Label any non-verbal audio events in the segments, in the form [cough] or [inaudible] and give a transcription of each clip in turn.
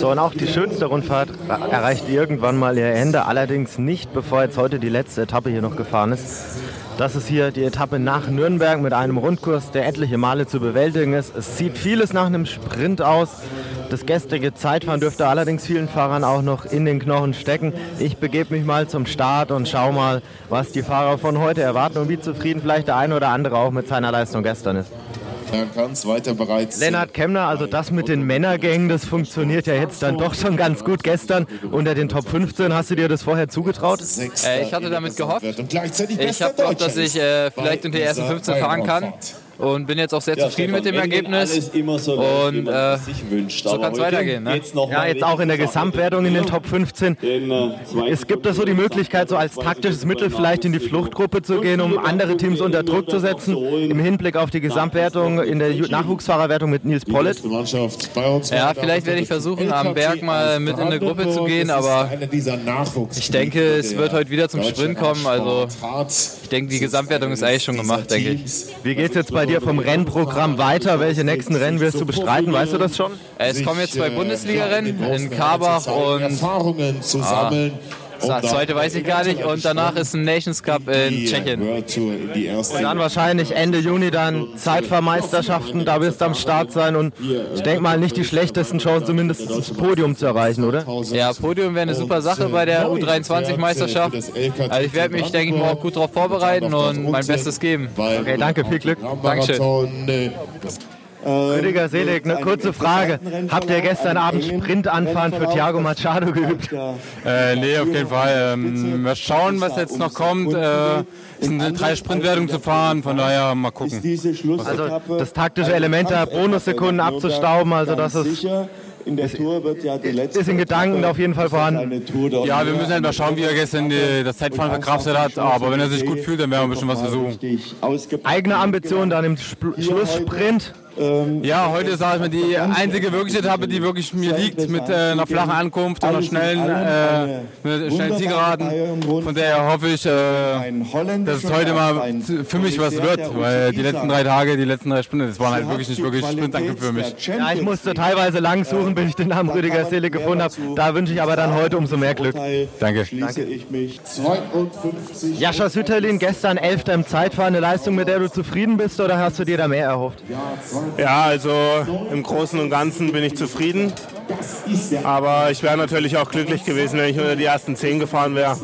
So, und auch die schönste Rundfahrt erreicht irgendwann mal ihr Ende, allerdings nicht, bevor jetzt heute die letzte Etappe hier noch gefahren ist. Das ist hier die Etappe nach Nürnberg mit einem Rundkurs, der etliche Male zu bewältigen ist. Es sieht vieles nach einem Sprint aus. Das gestrige Zeitfahren dürfte allerdings vielen Fahrern auch noch in den Knochen stecken. Ich begebe mich mal zum Start und schau mal, was die Fahrer von heute erwarten und wie zufrieden vielleicht der eine oder andere auch mit seiner Leistung gestern ist. Herr Kanz weiter bereits. Lennart Kemner, also das mit den Männergängen, das funktioniert ja jetzt dann doch schon ganz gut. Gestern unter den Top 15, hast du dir das vorher zugetraut? Äh, ich hatte damit gehofft. Ich habe gehofft, dass ich äh, vielleicht unter die ersten 15 fahren kann und bin jetzt auch sehr zufrieden mit dem Ergebnis. und äh, so kann es weitergehen. Ne? Ja, jetzt auch in der Gesamtwertung in den Top 15. äh, Es gibt es so die Möglichkeit, so als taktisches Mittel vielleicht in die Fluchtgruppe zu gehen, um andere Teams unter Druck zu setzen, im Hinblick auf die Gesamtwertung in der Nachwuchsfahrerwertung mit Nils Pollitt. Ja, vielleicht werde ich versuchen, am Berg mal mit in eine Gruppe zu gehen, aber ich denke, es wird heute wieder zum Sprint kommen. Also ich denke, die Gesamtwertung ist eigentlich schon gemacht, denke ich. Wie geht es jetzt bei dir vom Rennprogramm weiter? Welche nächsten Rennen wirst du bestreiten? Weißt du das schon? Es kommen jetzt zwei Bundesliga-Rennen in Karbach und Erfahrungen zu sammeln. Das zweite weiß ich gar nicht. Und danach ist ein Nations Cup in Tschechien. Die erste Und dann wahrscheinlich Ende Juni dann Zeitfahrmeisterschaften, da wirst du am Start sein und ich denke mal nicht die schlechtesten Chancen, zumindest das Podium zu erreichen, oder? Ja, Podium wäre eine super Sache bei der U23-Meisterschaft. Also ich werde mich, denke ich mal, auch gut darauf vorbereiten und mein Bestes geben. Okay, danke, viel Glück. Marathon. Äh, Rüdiger Selig, eine kurze Frage. Habt ihr gestern Abend Sprintanfahren für Thiago Machado geübt? Äh, nee, auf jeden Fall. Ähm, wir schauen, was jetzt noch kommt. Äh, es sind drei Sprintwertungen zu fahren, von daher mal gucken. Also das taktische Element der Bonussekunden abzustauben, also das ist, In der Tour wird ja die letzte ist in Gedanken auf jeden Fall vorhanden. Ja, wir müssen halt mal schauen, wie er gestern die, das Zeitfahren verkraftet hat. Aber wenn er sich gut fühlt, dann werden wir bestimmt was versuchen. Eigene Ambition dann im Spl- Schlusssprint. Ja, heute ist sag ich mal, die einzige wirkliche Etappe, die wirklich mir liegt, mit äh, einer flachen Ankunft und einer schnellen, äh, einer schnellen Zielgeraden. Von daher hoffe ich, äh, dass es heute mal für mich was wird, weil die letzten drei Tage, die letzten drei Sprints, das waren halt wirklich nicht wirklich Sprintankunft für mich. Ja, ich musste teilweise lang suchen, bis ich den Namen Rüdiger Selig gefunden habe. Da wünsche ich aber dann heute umso mehr Glück. Danke. Schließe ich mich 52. Jascha Sütterlin, gestern Elfter im Zeitfahren, eine Leistung, mit der du zufrieden bist oder hast du dir da mehr erhofft? Ja, also im Großen und Ganzen bin ich zufrieden. Aber ich wäre natürlich auch glücklich gewesen, wenn ich unter die ersten zehn gefahren wäre.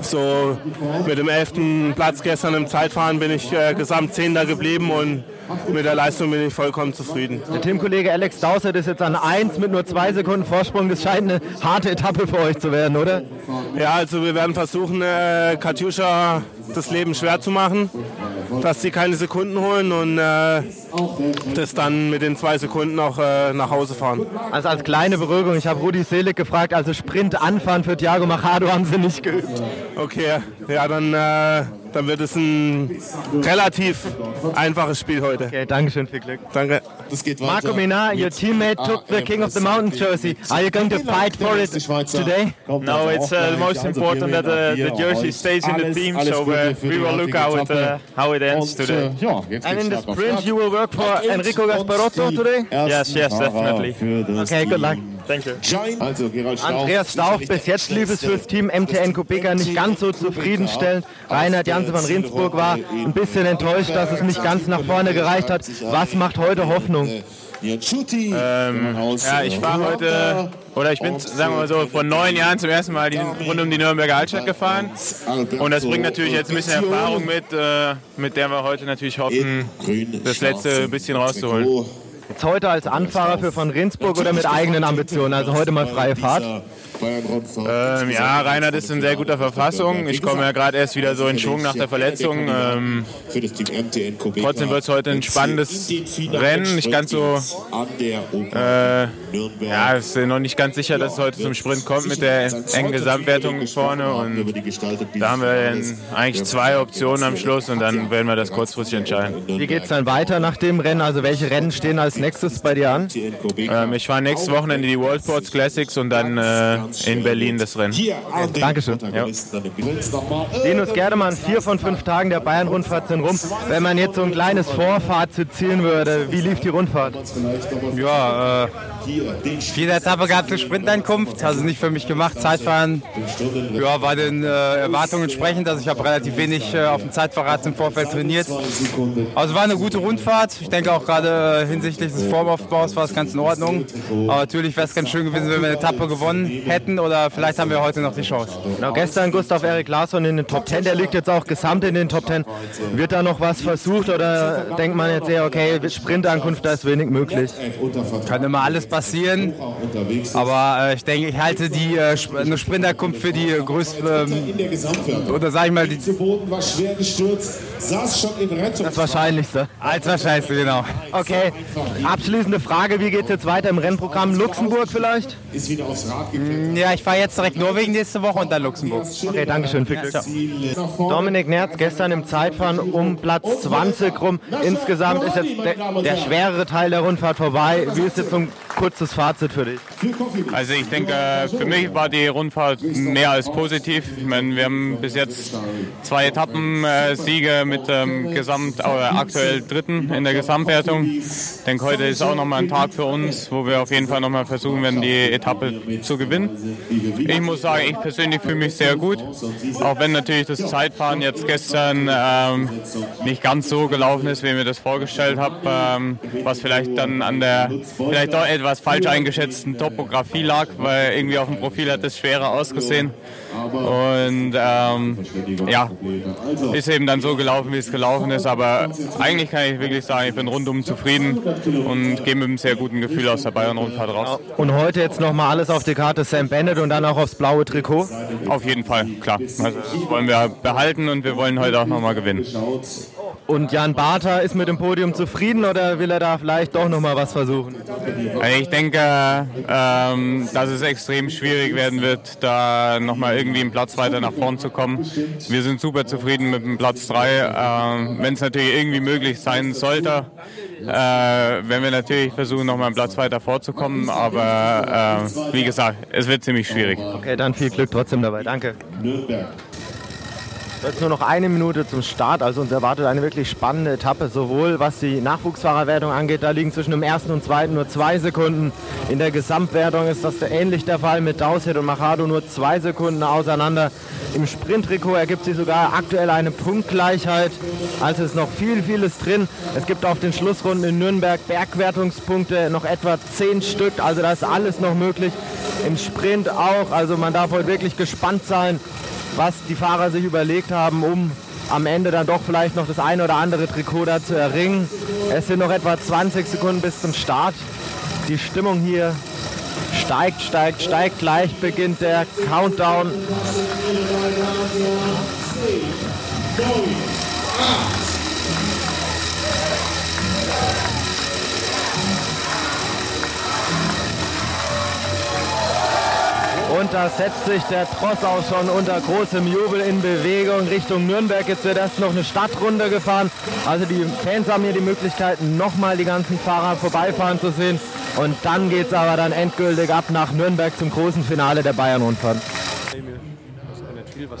So mit dem elften Platz gestern im Zeitfahren bin ich äh, gesamt Zehnter geblieben und mit der Leistung bin ich vollkommen zufrieden. Der Teamkollege Alex Dowsett ist jetzt an 1 mit nur zwei Sekunden Vorsprung. Das scheint eine harte Etappe für euch zu werden, oder? Ja, also wir werden versuchen, äh, Katjuscha das Leben schwer zu machen, dass sie keine Sekunden holen und äh, das dann mit den zwei Sekunden auch äh, nach Hause fahren. Also als kleine Beruhigung, ich habe Rudi Selig gefragt, also Sprint anfahren für Thiago Machado haben sie nicht geübt. Okay, ja, dann, äh, dann wird es ein relativ einfaches Spiel heute. Okay, Dankeschön, viel Glück. Danke. Das geht weiter. Marco Minar, your teammate took the King of the Mountain jersey. Are you going to fight for it today? No, it's uh, the most important that uh, the jersey stays in the team, so uh, we will look how it, uh, how it ends today. Jetzt And in the sprint you will work for Enrico Gasparotto today? Yes, yes, definitely. Okay, good luck. Thank you. Also Gerald Stauch. Andreas Stauch, bis jetzt lief es fürs Team MTN Kubeka nicht ganz so zufriedenstellend. Reinhard Janse von Riensburg war ein bisschen enttäuscht, dass es nicht ganz nach vorne gereicht hat. Was macht heute Hoffnung? Ähm, ja, ich war heute, oder ich bin, sagen wir mal so, vor neun Jahren zum ersten Mal die, rund um die Nürnberger Altstadt gefahren. Und das bringt natürlich jetzt ein bisschen Erfahrung mit, äh, mit der wir heute natürlich hoffen, das letzte bisschen rauszuholen. Jetzt heute als Anfahrer für von Rinsburg oder mit eigenen Ambitionen? Also heute mal freie Fahrt. Ähm, ja, Reinhard ist in sehr guter Verfassung. Ich komme ja gerade erst wieder so in Schwung nach der Verletzung. Ähm, trotzdem wird es heute ein spannendes Rennen. Nicht ganz so. Äh, ja, es ist noch nicht ganz sicher, dass es heute zum Sprint kommt mit der engen Gesamtwertung vorne. Und da haben wir eigentlich zwei Optionen am Schluss und dann werden wir das kurzfristig entscheiden. Wie geht es dann weiter nach dem Rennen? Also welche Rennen stehen als nächstes bei dir an? Ähm, ich fahre nächstes Wochenende die World Sports Classics und dann äh, in Berlin das Rennen. Dankeschön. Linus Gerdemann, vier von fünf Tagen der Bayern-Rundfahrt sind rum. Wenn man jetzt so ein kleines Vorfazit ziehen würde, wie lief die Rundfahrt? Ja, äh, Vierte Etappe gab es eine Sprintankunft, also nicht für mich gemacht. Zeitfahren ja, war den äh, Erwartungen entsprechend. Also ich habe relativ wenig äh, auf dem Zeitverrat im Vorfeld trainiert. Also war eine gute Rundfahrt. Ich denke auch gerade äh, hinsichtlich des Formaufbaus war es ganz in Ordnung. Aber natürlich wäre es ganz schön gewesen, wenn wir eine Etappe gewonnen hätten oder vielleicht haben wir heute noch die Chance. Genau, gestern Gustav Erik Larsson in den Top 10, der liegt jetzt auch gesamt in den Top 10. Wird da noch was versucht oder denkt man jetzt eher, okay, Sprintankunft, da ist wenig möglich? Kann immer alles passieren. Aber äh, ich denke, ich halte die äh, eine Sprinterkunft für die größte, ähm, oder sag ich mal, die, das Wahrscheinlichste. Als Wahrscheinlichste, genau. Okay, abschließende Frage, wie geht es jetzt weiter im Rennprogramm? Luxemburg vielleicht? Mm, ja, ich fahre jetzt direkt Norwegen nächste Woche und dann Luxemburg. Okay, danke schön, viel Glück. Dominik Nerz gestern im Zeitfahren um Platz 20 rum. Insgesamt ist jetzt der, der schwerere Teil der Rundfahrt vorbei. Wie ist jetzt so ein kurzes Fazit für dich? Also ich denke, für mich war die Rundfahrt mehr als positiv. Ich meine, wir haben bis jetzt zwei Etappensiege mit ähm, Gesamt, aktuell dritten in der Gesamtwertung. Ich denke, heute ist auch nochmal ein Tag für uns, wo wir auf jeden Fall nochmal versuchen werden, die Etappe zu gewinnen. Ich muss sagen, ich persönlich fühle mich sehr gut, auch wenn natürlich das Zeitfahren jetzt gestern ähm, nicht ganz so gelaufen ist, wie ich mir das vorgestellt habe, ähm, was vielleicht dann an der vielleicht doch etwas falsch eingeschätzten Topografie lag, weil irgendwie auf dem Profil hat es schwerer ausgesehen. Und ähm, ja, ist eben dann so gelaufen, wie es gelaufen ist. Aber eigentlich kann ich wirklich sagen, ich bin rundum zufrieden und gehe mit einem sehr guten Gefühl aus der Bayern-Rundfahrt raus. Und heute jetzt nochmal alles auf die Karte Sam Bennett und dann auch aufs blaue Trikot? Auf jeden Fall, klar. Also das wollen wir behalten und wir wollen heute auch nochmal gewinnen. Und Jan Bartha ist mit dem Podium zufrieden oder will er da vielleicht doch nochmal was versuchen? Ich denke, ähm, dass es extrem schwierig werden wird, da nochmal irgendwie einen Platz weiter nach vorn zu kommen. Wir sind super zufrieden mit dem Platz 3. Ähm, Wenn es natürlich irgendwie möglich sein sollte, äh, werden wir natürlich versuchen, nochmal einen Platz weiter vorzukommen. Aber äh, wie gesagt, es wird ziemlich schwierig. Okay, dann viel Glück trotzdem dabei. Danke. Jetzt nur noch eine Minute zum Start, also uns erwartet eine wirklich spannende Etappe, sowohl was die Nachwuchsfahrerwertung angeht, da liegen zwischen dem ersten und zweiten nur zwei Sekunden. In der Gesamtwertung ist das ähnlich der Fall mit Dowsett und Machado nur zwei Sekunden auseinander. Im Sprinttrikot ergibt sich sogar aktuell eine Punktgleichheit, also ist noch viel, vieles drin. Es gibt auf den Schlussrunden in Nürnberg Bergwertungspunkte, noch etwa zehn Stück, also da ist alles noch möglich. Im Sprint auch, also man darf heute wirklich gespannt sein, was die Fahrer sich überlegt haben, um am Ende dann doch vielleicht noch das eine oder andere Trikot da zu erringen. Es sind noch etwa 20 Sekunden bis zum Start. Die Stimmung hier steigt, steigt, steigt. Gleich beginnt der Countdown. Und da setzt sich der Tross auch schon unter großem Jubel in Bewegung Richtung Nürnberg. Jetzt wird erst noch eine Stadtrunde gefahren. Also die Fans haben hier die Möglichkeit, nochmal die ganzen Fahrer vorbeifahren zu sehen. Und dann geht es aber dann endgültig ab nach Nürnberg zum großen Finale der Bayern-Rundfahrt.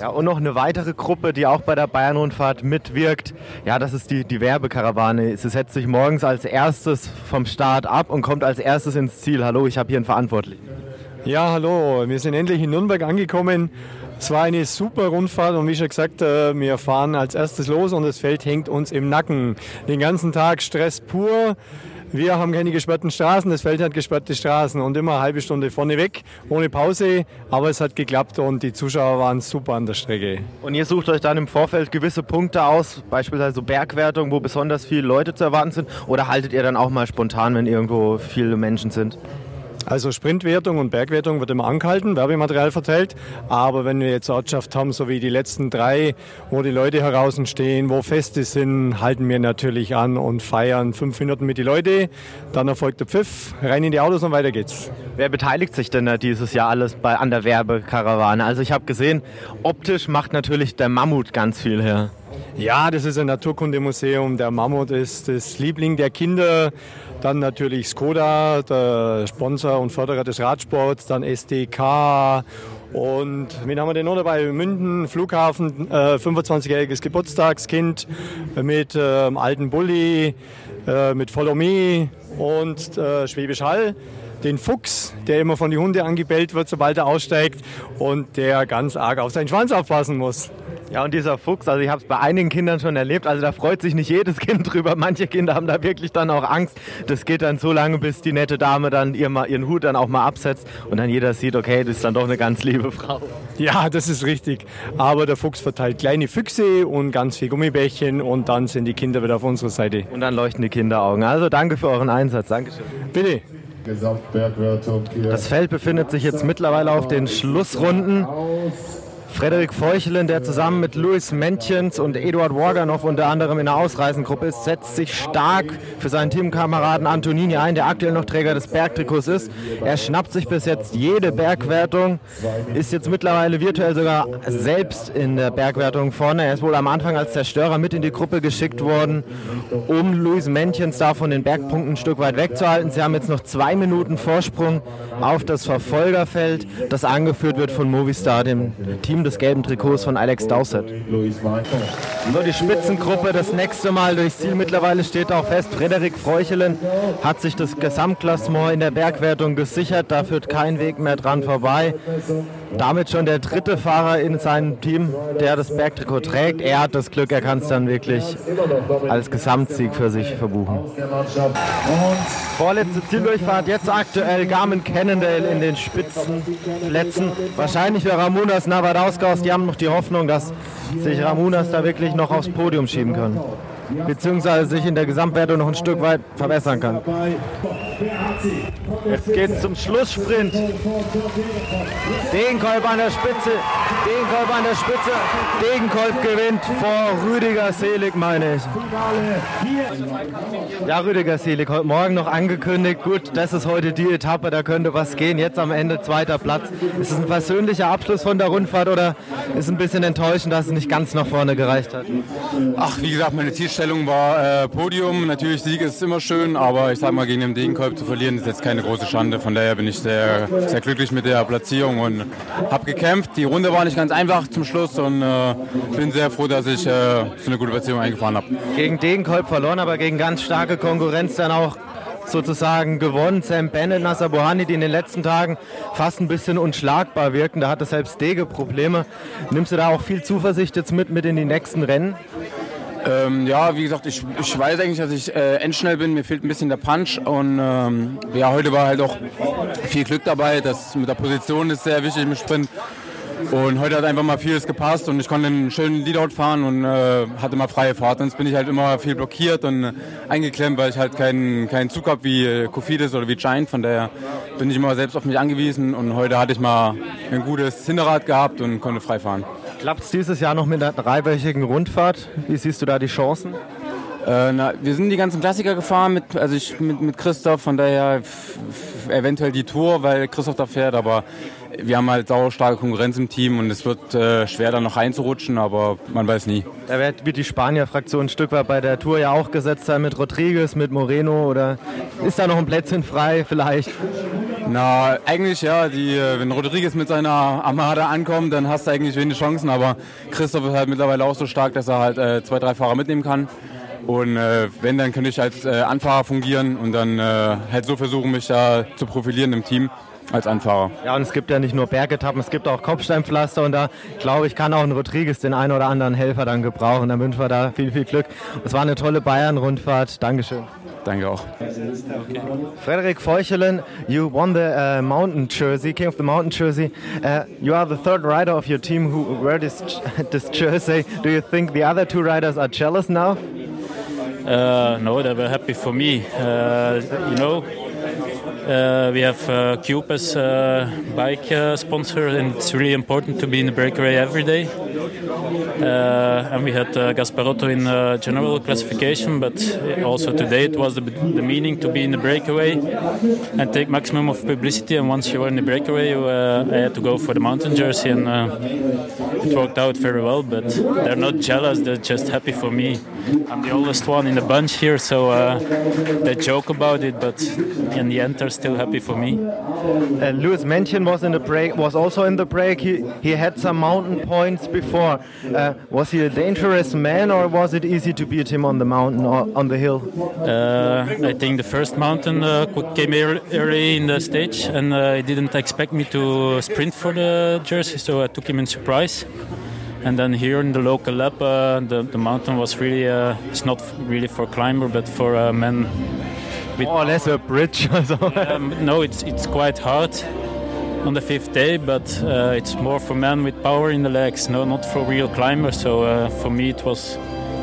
Ja, und noch eine weitere Gruppe, die auch bei der Bayern-Rundfahrt mitwirkt. Ja, das ist die, die Werbekarawane. Sie setzt sich morgens als erstes vom Start ab und kommt als erstes ins Ziel. Hallo, ich habe hier einen Verantwortlichen. Ja, hallo. Wir sind endlich in Nürnberg angekommen. Es war eine super Rundfahrt und wie schon gesagt, äh, wir fahren als erstes los und das Feld hängt uns im Nacken. Den ganzen Tag Stress pur. Wir haben keine gesperrten Straßen, das Feld hat gesperrte Straßen und immer eine halbe Stunde vorne weg, ohne Pause. Aber es hat geklappt und die Zuschauer waren super an der Strecke. Und ihr sucht euch dann im Vorfeld gewisse Punkte aus, beispielsweise Bergwertung, wo besonders viele Leute zu erwarten sind? Oder haltet ihr dann auch mal spontan, wenn irgendwo viele Menschen sind? Also Sprintwertung und Bergwertung wird immer angehalten, Werbematerial verteilt. Aber wenn wir jetzt Ortschaft haben, so wie die letzten drei, wo die Leute heraus stehen, wo Feste sind, halten wir natürlich an und feiern fünf Minuten mit den Leuten. Dann erfolgt der Pfiff, rein in die Autos und weiter geht's. Wer beteiligt sich denn da dieses Jahr alles bei, an der Werbekarawane? Also ich habe gesehen, optisch macht natürlich der Mammut ganz viel her. Ja, das ist ein Naturkundemuseum. Der Mammut ist das Liebling der Kinder. Dann natürlich Skoda, der Sponsor und Förderer des Radsports. Dann SDK. Und wen haben wir denn noch dabei? Münden, Flughafen, äh, 25-jähriges Geburtstagskind mit äh, alten Bulli, äh, mit Follow Me und äh, Schwäbisch Hall. den Fuchs, der immer von den Hunden angebellt wird, sobald er aussteigt und der ganz arg auf seinen Schwanz aufpassen muss. Ja, und dieser Fuchs, also ich habe es bei einigen Kindern schon erlebt, also da freut sich nicht jedes Kind [laughs] drüber. Manche Kinder haben da wirklich dann auch Angst. Das geht dann so lange, bis die nette Dame dann ihr mal, ihren Hut dann auch mal absetzt und dann jeder sieht, okay, das ist dann doch eine ganz liebe Frau. Ja, das ist richtig. Aber der Fuchs verteilt kleine Füchse und ganz viel Gummibärchen und dann sind die Kinder wieder auf unserer Seite. Und dann leuchten die Kinderaugen. Also danke für euren Einsatz. Dankeschön. Bitte. Das Feld befindet sich jetzt mittlerweile auf den Schlussrunden. Frederik Feuchelen, der zusammen mit Louis Mentjens und Eduard Warganov unter anderem in der Ausreisengruppe ist, setzt sich stark für seinen Teamkameraden Antonini ein, der aktuell noch Träger des Bergtrikots ist. Er schnappt sich bis jetzt jede Bergwertung, ist jetzt mittlerweile virtuell sogar selbst in der Bergwertung vorne. Er ist wohl am Anfang als Zerstörer mit in die Gruppe geschickt worden, um Louis Mentjens da von den Bergpunkten ein Stück weit wegzuhalten. Sie haben jetzt noch zwei Minuten Vorsprung auf das Verfolgerfeld, das angeführt wird von Movistar, dem Team des gelben Trikots von Alex Dowsett. So, die Spitzengruppe das nächste Mal durchs Ziel. Mittlerweile steht auch fest, Frederik Freuchelen hat sich das Gesamtklassement in der Bergwertung gesichert. Da führt kein Weg mehr dran vorbei. Damit schon der dritte Fahrer in seinem Team, der das Bergtrikot trägt. Er hat das Glück, er kann es dann wirklich als Gesamtsieg für sich verbuchen. Vorletzte Zieldurchfahrt, jetzt aktuell Garmin Cannondale in den Spitzenplätzen. Wahrscheinlich für Ramunas Navadauskas, die haben noch die Hoffnung, dass sich Ramunas da wirklich noch aufs Podium schieben können beziehungsweise sich in der Gesamtwertung noch ein Stück weit verbessern kann. Jetzt geht es zum Schlusssprint. Degenkolb an der Spitze, Degenkolb an der Spitze, Degenkolb gewinnt vor Rüdiger Selig, meine ich. Ja, Rüdiger Selig, heute Morgen noch angekündigt. Gut, das ist heute die Etappe, da könnte was gehen. Jetzt am Ende zweiter Platz. Ist es ein persönlicher Abschluss von der Rundfahrt oder ist es ein bisschen enttäuschend, dass es nicht ganz nach vorne gereicht hat? Ach, wie gesagt, meine Zielstellung war äh, Podium. Natürlich Sieg ist immer schön, aber ich sag mal, gegen den Degenkolb zu verlieren ist jetzt keine große Schande. Von daher bin ich sehr, sehr glücklich mit der Platzierung und habe gekämpft. Die Runde war nicht ganz einfach zum Schluss und äh, bin sehr froh, dass ich äh, so eine gute Platzierung eingefahren habe. Gegen Degenkolb verloren, aber gegen ganz starke Konkurrenz dann auch sozusagen gewonnen. Sam Bennett, Nasser Bohani, die in den letzten Tagen fast ein bisschen unschlagbar wirken. Da hatte selbst Dege Probleme. Nimmst du da auch viel Zuversicht jetzt mit, mit in die nächsten Rennen? Ähm, ja, wie gesagt, ich, ich weiß eigentlich, dass ich äh, endschnell bin. Mir fehlt ein bisschen der Punch. Und ähm, ja, heute war halt auch viel Glück dabei. Das mit der Position ist sehr wichtig im Sprint. Und heute hat einfach mal vieles gepasst und ich konnte einen schönen Leadout fahren und äh, hatte mal freie Fahrt. Sonst bin ich halt immer viel blockiert und eingeklemmt, weil ich halt keinen, keinen Zug habe wie äh, Kofidis oder wie Giant. Von daher bin ich immer selbst auf mich angewiesen und heute hatte ich mal ein gutes Hinterrad gehabt und konnte frei fahren. Klappt es dieses Jahr noch mit einer dreiwöchigen Rundfahrt? Wie siehst du da die Chancen? Äh, na, wir sind die ganzen Klassiker gefahren, mit, also ich mit, mit Christoph, von daher eventuell die Tour, weil Christoph da fährt, aber wir haben halt sauerstarke Konkurrenz im Team und es wird äh, schwer da noch reinzurutschen, aber man weiß nie. Da wird, wird die Spanier-Fraktion ein Stück weit bei der Tour ja auch gesetzt sein mit Rodriguez, mit Moreno oder ist da noch ein Plätzchen frei vielleicht? Na, eigentlich ja, die, wenn Rodriguez mit seiner Armada ankommt, dann hast du eigentlich wenig Chancen, aber Christoph ist halt mittlerweile auch so stark, dass er halt äh, zwei, drei Fahrer mitnehmen kann. Und äh, wenn, dann könnte ich als äh, Anfahrer fungieren und dann äh, halt so versuchen, mich da zu profilieren im Team als Anfahrer. Ja, und es gibt ja nicht nur Bergetappen, es gibt auch Kopfsteinpflaster und da glaube ich, kann auch ein Rodriguez den einen oder anderen Helfer dann gebrauchen. Dann wünschen wir da viel, viel Glück. Es war eine tolle Bayern-Rundfahrt. Dankeschön. Danke auch. Frederik Feuchelen, you won the uh, mountain jersey, King of the Mountain jersey. Uh, you are the third rider of your team who wear this, [laughs] this jersey. Do you think the other two riders are jealous now? Uh, no, they were happy for me. Uh, you know, uh, we have uh, Cube as uh, bike uh, sponsor, and it's really important to be in the breakaway every day. Uh, and we had uh, Gasparotto in uh, general classification, but also today it was the, the, meaning to be in the breakaway and take maximum of publicity. And once you were in the breakaway, you, uh, I had to go for the mountain jersey, and uh, it worked out very well. But they're not jealous; they're just happy for me. I'm the oldest one in the bunch here, so uh, they joke about it, but in the end, they're still happy for me. And Lewis Mention was in the break, was also in the break. He he had some mountain points before. Uh, was he a dangerous man, or was it easy to beat him on the mountain or on the hill? Uh, I think the first mountain uh, came early in the stage, and uh, he didn't expect me to sprint for the jersey, so I took him in surprise. And then here in the local lap, uh, the, the mountain was really, uh, it's not really for climber, but for uh, men. With More or less a bridge. um, no, it's, it's quite hard on the fifth day, but uh, it's more for men with power in the legs, no, not for real climbers. So uh, for me, it was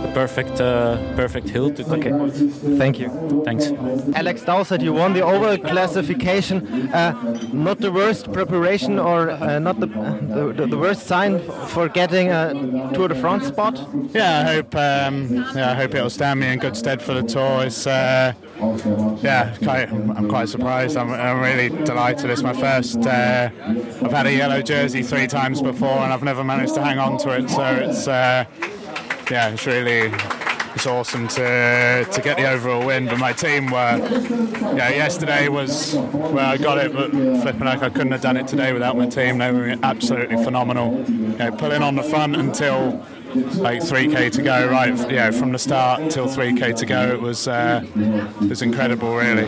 a perfect, uh, perfect hill to take. Okay, thank you. Thanks. Alex Dowsett, you won the overall classification. Uh, not the worst preparation or uh, not the, the, the worst sign for getting a Tour de France spot. Yeah, I hope. Um, yeah, I hope it'll stand me in good stead for the tour. It's, uh, yeah, quite, I'm quite surprised. I'm, I'm, really delighted. It's my first. Uh, I've had a yellow jersey three times before, and I've never managed to hang on to it. So it's uh, yeah, it's really it's awesome to to get the overall win. But my team were, yeah, yesterday was where I got it, but flipping like I couldn't have done it today without my team. They were absolutely phenomenal. You know, pulling on the front until like 3k to go right yeah from the start till 3k to go it was uh, it was incredible really.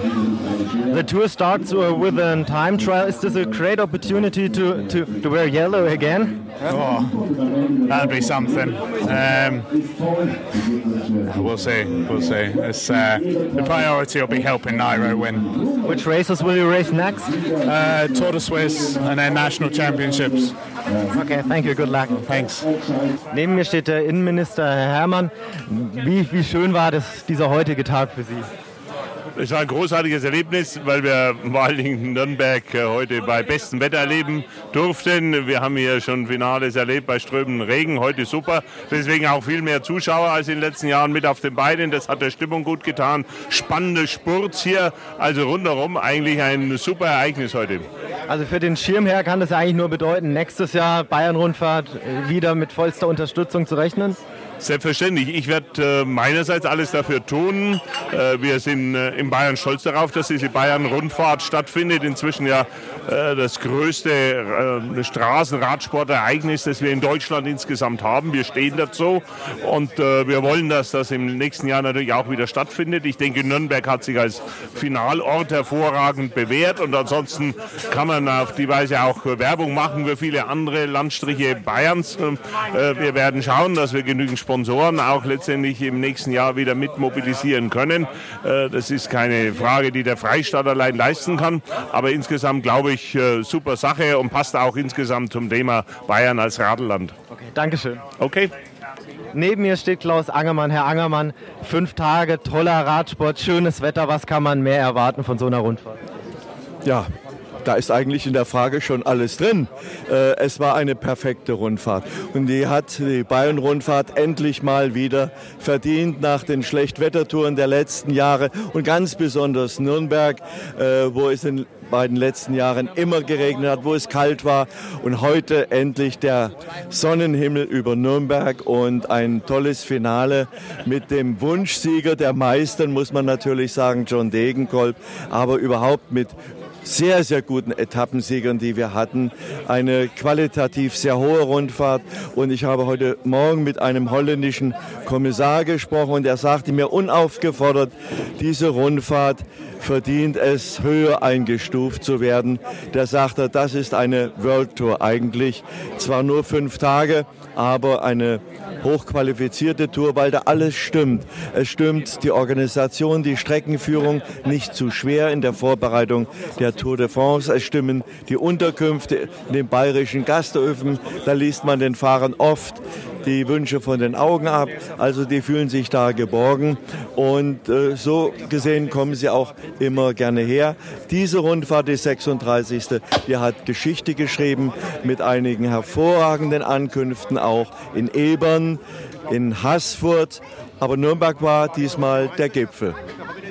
The tour starts uh, with a time trial. Is this a great opportunity to, to, to wear yellow again? Oh that'd be something. Um, we'll see we'll see. It's, uh, the priority will be helping Nairo win. Which races will you race next? Uh, Tour de Suisse and then national championships okay thank you good luck thanks neben mir steht der Innenminister Herr Herrmann. Wie, wie schön war das, dieser heutige Tag für Sie? Es war ein großartiges Erlebnis, weil wir vor allen Dingen in Nürnberg äh, heute bei bestem Wetter erleben durften. Wir haben hier schon Finales erlebt bei strömendem Regen, heute super. Deswegen auch viel mehr Zuschauer als in den letzten Jahren mit auf den Beinen. Das hat der Stimmung gut getan. Spannende Spurts hier, also rundherum eigentlich ein super Ereignis heute. Also für den Schirmherr kann das eigentlich nur bedeuten, nächstes Jahr Bayern-Rundfahrt wieder mit vollster Unterstützung zu rechnen? Selbstverständlich. Ich werde äh, meinerseits alles dafür tun. Äh, wir sind äh, in Bayern stolz darauf, dass diese Bayern-Rundfahrt stattfindet. Inzwischen ja äh, das größte äh, Straßenradsportereignis, das wir in Deutschland insgesamt haben. Wir stehen dazu und äh, wir wollen, dass das im nächsten Jahr natürlich auch wieder stattfindet. Ich denke, Nürnberg hat sich als Finalort hervorragend bewährt und ansonsten kann man auf die Weise auch Werbung machen für viele andere Landstriche Bayerns. wir werden schauen, dass wir genügend Sponsoren auch letztendlich im nächsten Jahr wieder mit mobilisieren können. Äh, das ist keine Frage, die der Freistaat allein leisten kann. Aber insgesamt glaube ich, äh, super Sache und passt auch insgesamt zum Thema Bayern als Radelland. Okay, Dankeschön. Okay. Neben mir steht Klaus Angermann. Herr Angermann, fünf Tage, toller Radsport, schönes Wetter. Was kann man mehr erwarten von so einer Rundfahrt? Ja, da ist eigentlich in der Frage schon alles drin. Äh, es war eine perfekte Rundfahrt. Und die hat die Bayern-Rundfahrt endlich mal wieder verdient nach den Schlechtwettertouren der letzten Jahre und ganz besonders Nürnberg, äh, wo es in beiden letzten Jahren immer geregnet hat, wo es kalt war und heute endlich der Sonnenhimmel über Nürnberg und ein tolles Finale mit dem Wunschsieger der Meistern, muss man natürlich sagen, John Degenkolb, aber überhaupt mit sehr, sehr guten Etappensiegern, die wir hatten. Eine qualitativ sehr hohe Rundfahrt. Und ich habe heute Morgen mit einem holländischen Kommissar gesprochen und er sagte mir unaufgefordert, diese Rundfahrt verdient es, höher eingestuft zu werden. Der sagte, das ist eine World Tour eigentlich. Zwar nur fünf Tage, aber eine hochqualifizierte Tour, weil da alles stimmt. Es stimmt die Organisation, die Streckenführung nicht zu schwer in der Vorbereitung der Tour de France. Es stimmen die Unterkünfte in den bayerischen Gasthöfen. Da liest man den Fahrern oft die Wünsche von den Augen ab. Also die fühlen sich da geborgen und äh, so gesehen kommen sie auch immer gerne her. Diese Rundfahrt, die 36. Die hat Geschichte geschrieben mit einigen hervorragenden Ankünften auch in Ebern, in Haßfurt. Aber Nürnberg war diesmal der Gipfel.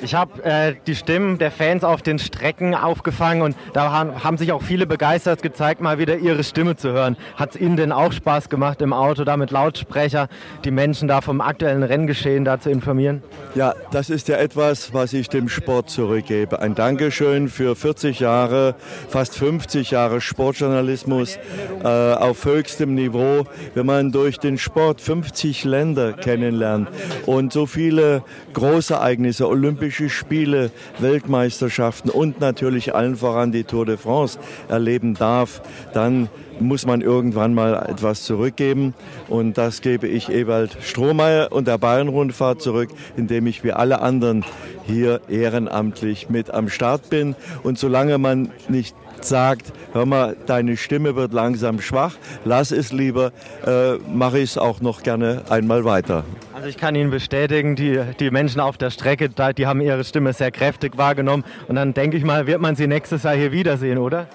Ich habe äh, die Stimmen der Fans auf den Strecken aufgefangen und da haben, haben sich auch viele begeistert gezeigt, mal wieder ihre Stimme zu hören. Hat es Ihnen denn auch Spaß gemacht, im Auto da mit Lautsprecher die Menschen da vom aktuellen Renngeschehen da zu informieren? Ja, das ist ja etwas, was ich dem Sport zurückgebe. Ein Dankeschön für 40 Jahre, fast 50 Jahre Sportjournalismus äh, auf höchstem Niveau. Wenn man durch den Sport 50 Länder kennenlernt und so viele Großereignisse, Olympische Spiele, Weltmeisterschaften und natürlich allen voran die Tour de France erleben darf, dann muss man irgendwann mal etwas zurückgeben. Und das gebe ich Ewald Strohmeier und der Bayern-Rundfahrt zurück, indem ich wie alle anderen hier ehrenamtlich mit am Start bin. Und solange man nicht sagt, hör mal, deine Stimme wird langsam schwach, lass es lieber, äh, mache ich es auch noch gerne einmal weiter. Also ich kann Ihnen bestätigen, die, die Menschen auf der Strecke, die haben ihre Stimme sehr kräftig wahrgenommen. Und dann denke ich mal, wird man sie nächstes Jahr hier wiedersehen, oder?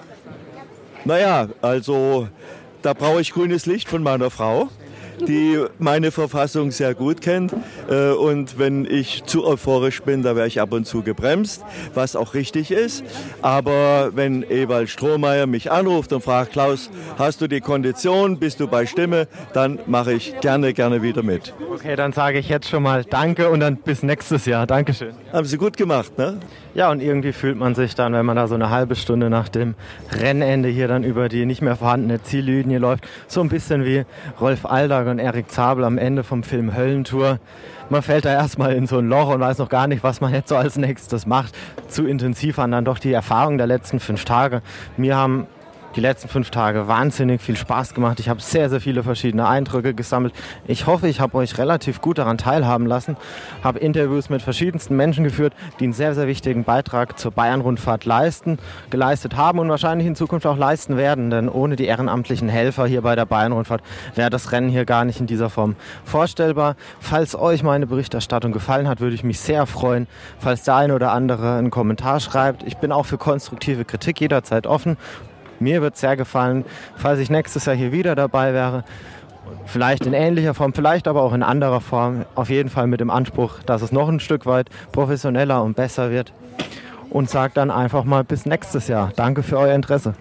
Naja, also da brauche ich grünes Licht von meiner Frau die meine Verfassung sehr gut kennt. Äh, und wenn ich zu euphorisch bin, da wäre ich ab und zu gebremst, was auch richtig ist. Aber wenn Ewald Strohmeier mich anruft und fragt, Klaus, hast du die Kondition, bist du bei Stimme, dann mache ich gerne, gerne wieder mit. Okay, dann sage ich jetzt schon mal Danke und dann bis nächstes Jahr. Dankeschön. Haben Sie gut gemacht, ne? Ja, und irgendwie fühlt man sich dann, wenn man da so eine halbe Stunde nach dem Rennende hier dann über die nicht mehr vorhandene Ziellinie läuft, so ein bisschen wie Rolf Aldag und Erik Zabel am Ende vom Film Höllentour. Man fällt da erstmal in so ein Loch und weiß noch gar nicht, was man jetzt so als nächstes macht. Zu intensiv waren dann doch die Erfahrungen der letzten fünf Tage. Mir haben die letzten fünf Tage wahnsinnig viel Spaß gemacht. Ich habe sehr, sehr viele verschiedene Eindrücke gesammelt. Ich hoffe, ich habe euch relativ gut daran teilhaben lassen. Habe Interviews mit verschiedensten Menschen geführt, die einen sehr, sehr wichtigen Beitrag zur Bayern-Rundfahrt leisten, geleistet haben und wahrscheinlich in Zukunft auch leisten werden. Denn ohne die ehrenamtlichen Helfer hier bei der Bayern-Rundfahrt wäre das Rennen hier gar nicht in dieser Form vorstellbar. Falls euch meine Berichterstattung gefallen hat, würde ich mich sehr freuen, falls der eine oder andere einen Kommentar schreibt. Ich bin auch für konstruktive Kritik jederzeit offen mir wird es sehr gefallen, falls ich nächstes Jahr hier wieder dabei wäre. Vielleicht in ähnlicher Form, vielleicht aber auch in anderer Form. Auf jeden Fall mit dem Anspruch, dass es noch ein Stück weit professioneller und besser wird. Und sage dann einfach mal bis nächstes Jahr. Danke für euer Interesse.